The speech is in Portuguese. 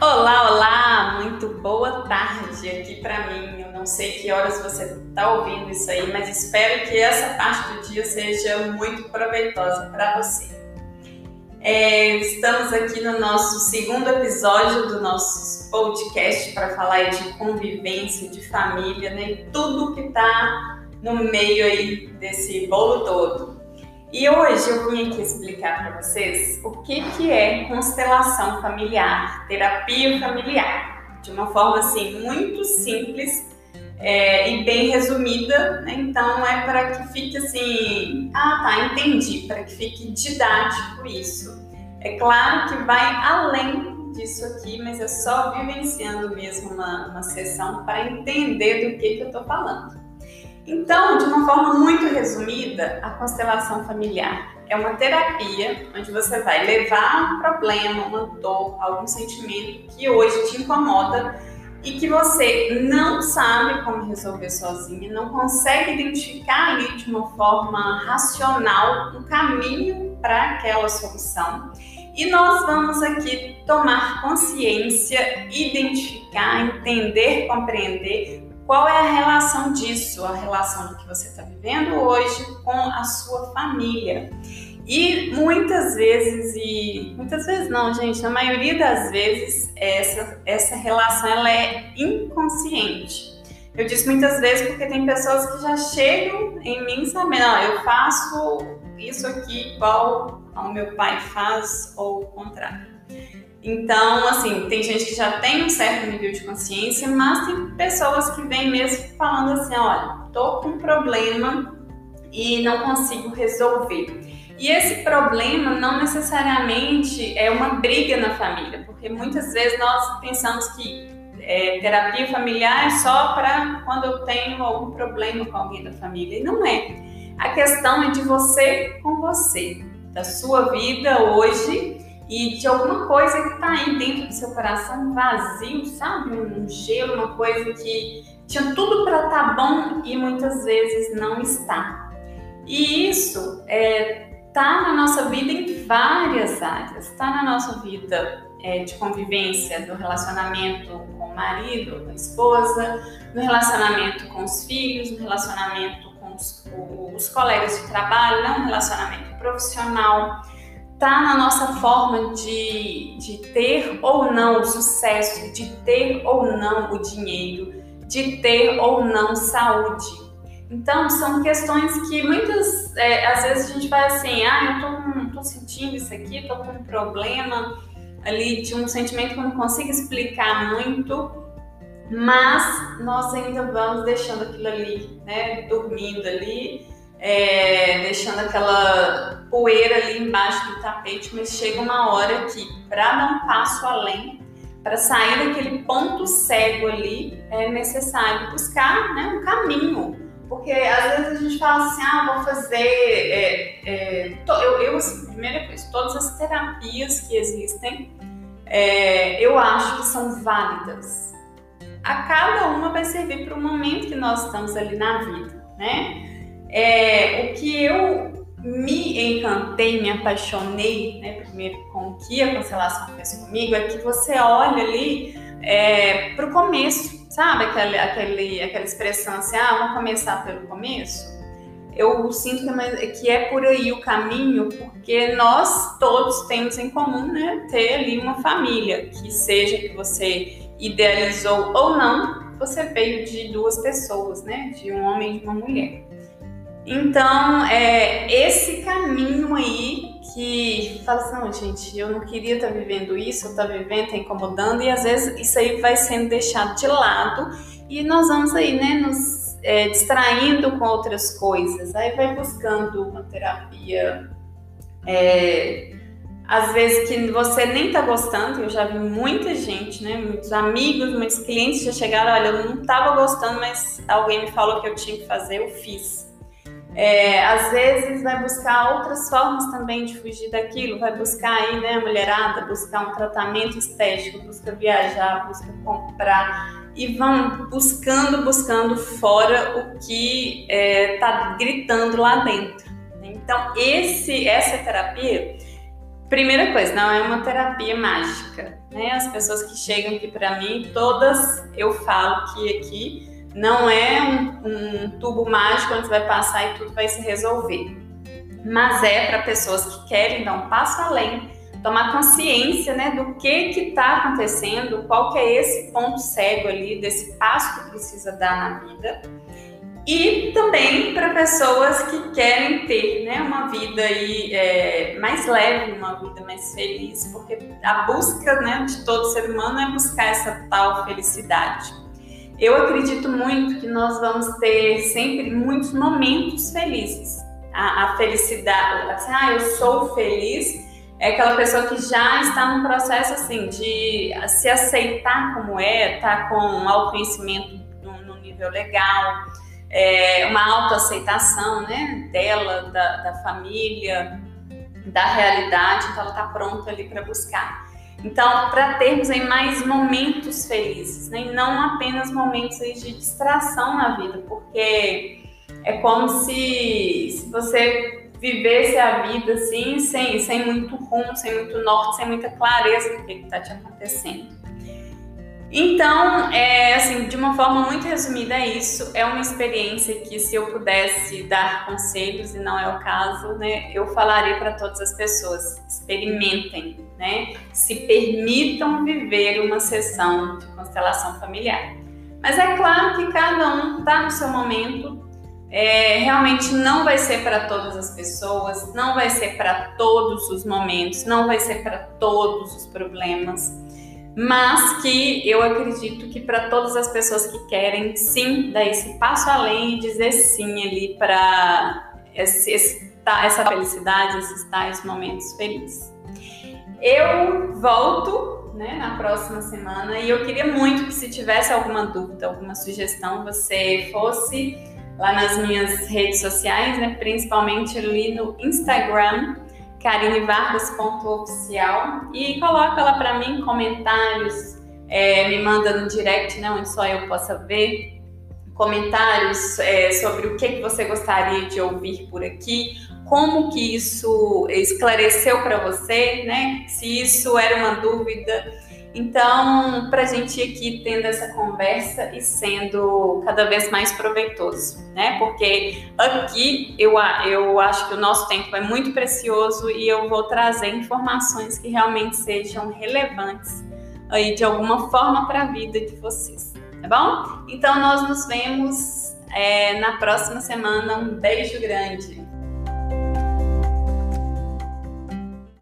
Olá, olá! Muito boa tarde aqui para mim. Eu não sei que horas você está ouvindo isso aí, mas espero que essa parte do dia seja muito proveitosa para você. É, estamos aqui no nosso segundo episódio do nosso podcast para falar de convivência, de família, né? Tudo que está no meio aí desse bolo todo. E hoje eu vim aqui explicar para vocês o que, que é constelação familiar, terapia familiar, de uma forma assim muito simples é, e bem resumida. Né? Então é para que fique assim, ah tá, entendi, para que fique didático isso. É claro que vai além disso aqui, mas é só vivenciando mesmo uma, uma sessão para entender do que, que eu estou falando. Então, de uma forma muito resumida, a constelação familiar é uma terapia onde você vai levar um problema, uma dor, algum sentimento que hoje te incomoda e que você não sabe como resolver sozinha, não consegue identificar ali de uma forma racional um caminho para aquela solução. E nós vamos aqui tomar consciência, identificar, entender, compreender qual é a relação disso, a relação do que você está vivendo hoje com a sua família? E muitas vezes, e muitas vezes não, gente, na maioria das vezes, essa, essa relação ela é inconsciente. Eu disse muitas vezes porque tem pessoas que já chegam em mim sabendo, ó, eu faço isso aqui igual ao meu pai faz ou o contrário. Então, assim, tem gente que já tem um certo nível de consciência, mas tem pessoas que vêm mesmo falando assim: olha, tô com um problema e não consigo resolver. E esse problema não necessariamente é uma briga na família, porque muitas vezes nós pensamos que é, terapia familiar é só para quando eu tenho algum problema com alguém da família. E não é. A questão é de você com você, da sua vida hoje e de alguma coisa que está aí dentro do seu coração vazio, sabe? Um gelo, uma coisa que tinha tudo para estar tá bom e muitas vezes não está. E isso é, tá na nossa vida em várias áreas. Está na nossa vida é, de convivência, do relacionamento com o marido, com a esposa, no relacionamento com os filhos, no relacionamento com os, os colegas de trabalho, um relacionamento profissional está na nossa forma de, de ter ou não o sucesso, de ter ou não o dinheiro, de ter ou não saúde. Então, são questões que muitas, é, às vezes a gente vai assim, ah, eu tô, tô sentindo isso aqui, tô com um problema ali de um sentimento que eu não consigo explicar muito, mas nós ainda vamos deixando aquilo ali, né, dormindo ali, é, deixando aquela poeira ali embaixo do tapete, mas chega uma hora que, para dar um passo além, para sair daquele ponto cego ali, é necessário buscar né, um caminho. Porque às vezes a gente fala assim, ah, vou fazer. É, é, eu, eu, assim, primeira coisa, todas as terapias que existem, é, eu acho que são válidas. A cada uma vai servir para o momento que nós estamos ali na vida, né? É, o que eu me encantei, me apaixonei, né, primeiro com o que a constelação fez comigo, é que você olha ali é, para o começo, sabe? Aquela, aquele, aquela expressão assim, ah, vamos começar pelo começo. Eu sinto que é, que é por aí o caminho, porque nós todos temos em comum, né, ter ali uma família, que seja que você idealizou ou não, você veio de duas pessoas, né, de um homem e de uma mulher. Então, é esse caminho aí que fala assim, não, gente, eu não queria estar tá vivendo isso, eu estou tá vivendo, está incomodando, e às vezes isso aí vai sendo deixado de lado e nós vamos aí, né, nos é, distraindo com outras coisas. Aí vai buscando uma terapia, é, às vezes que você nem está gostando, eu já vi muita gente, né, muitos amigos, muitos clientes já chegaram, olha, eu não estava gostando, mas alguém me falou que eu tinha que fazer, eu fiz. É, às vezes vai buscar outras formas também de fugir daquilo, vai buscar aí, né, a mulherada, buscar um tratamento estético, busca viajar, busca comprar e vão buscando, buscando fora o que está é, tá gritando lá dentro. Então, esse, essa terapia, Primeira coisa, não é uma terapia mágica, né? As pessoas que chegam aqui para mim, todas eu falo que aqui não é um, um tubo mágico onde vai passar e tudo vai se resolver. Mas é para pessoas que querem dar um passo além, tomar consciência, né, do que que está acontecendo, qual que é esse ponto cego ali desse passo que precisa dar na vida e também para pessoas que querem ter né, uma vida aí, é, mais leve, uma vida mais feliz, porque a busca né, de todo ser humano é buscar essa tal felicidade. Eu acredito muito que nós vamos ter sempre muitos momentos felizes. A, a felicidade, assim, ah, eu sou feliz, é aquela pessoa que já está num processo assim de se aceitar como é, tá com autoconhecimento no, no nível legal é, uma autoaceitação né, dela, da, da família, da realidade, então ela está pronta ali para buscar. Então, para termos aí mais momentos felizes, né, e não apenas momentos de distração na vida, porque é como se, se você vivesse a vida assim, sem, sem muito rumo, sem muito norte, sem muita clareza do que está te acontecendo. Então, é, assim, de uma forma muito resumida, é isso. É uma experiência que, se eu pudesse dar conselhos, e não é o caso, né, eu falaria para todas as pessoas: experimentem, né, se permitam viver uma sessão de constelação familiar. Mas é claro que cada um está no seu momento. É, realmente não vai ser para todas as pessoas, não vai ser para todos os momentos, não vai ser para todos os problemas mas que eu acredito que para todas as pessoas que querem sim dar esse passo além e dizer sim ali para essa felicidade, esses tais momentos felizes. Eu volto né, na próxima semana e eu queria muito que se tivesse alguma dúvida, alguma sugestão, você fosse lá nas minhas redes sociais, né, principalmente ali no Instagram, carinevargas.oficial e coloca lá para mim comentários, é, me manda no direct, né, onde só eu possa ver, comentários é, sobre o que, que você gostaria de ouvir por aqui, como que isso esclareceu para você, né, se isso era uma dúvida então, para a gente ir aqui tendo essa conversa e sendo cada vez mais proveitoso, né? Porque aqui eu, eu acho que o nosso tempo é muito precioso e eu vou trazer informações que realmente sejam relevantes aí de alguma forma para a vida de vocês, tá bom? Então, nós nos vemos é, na próxima semana. Um beijo grande!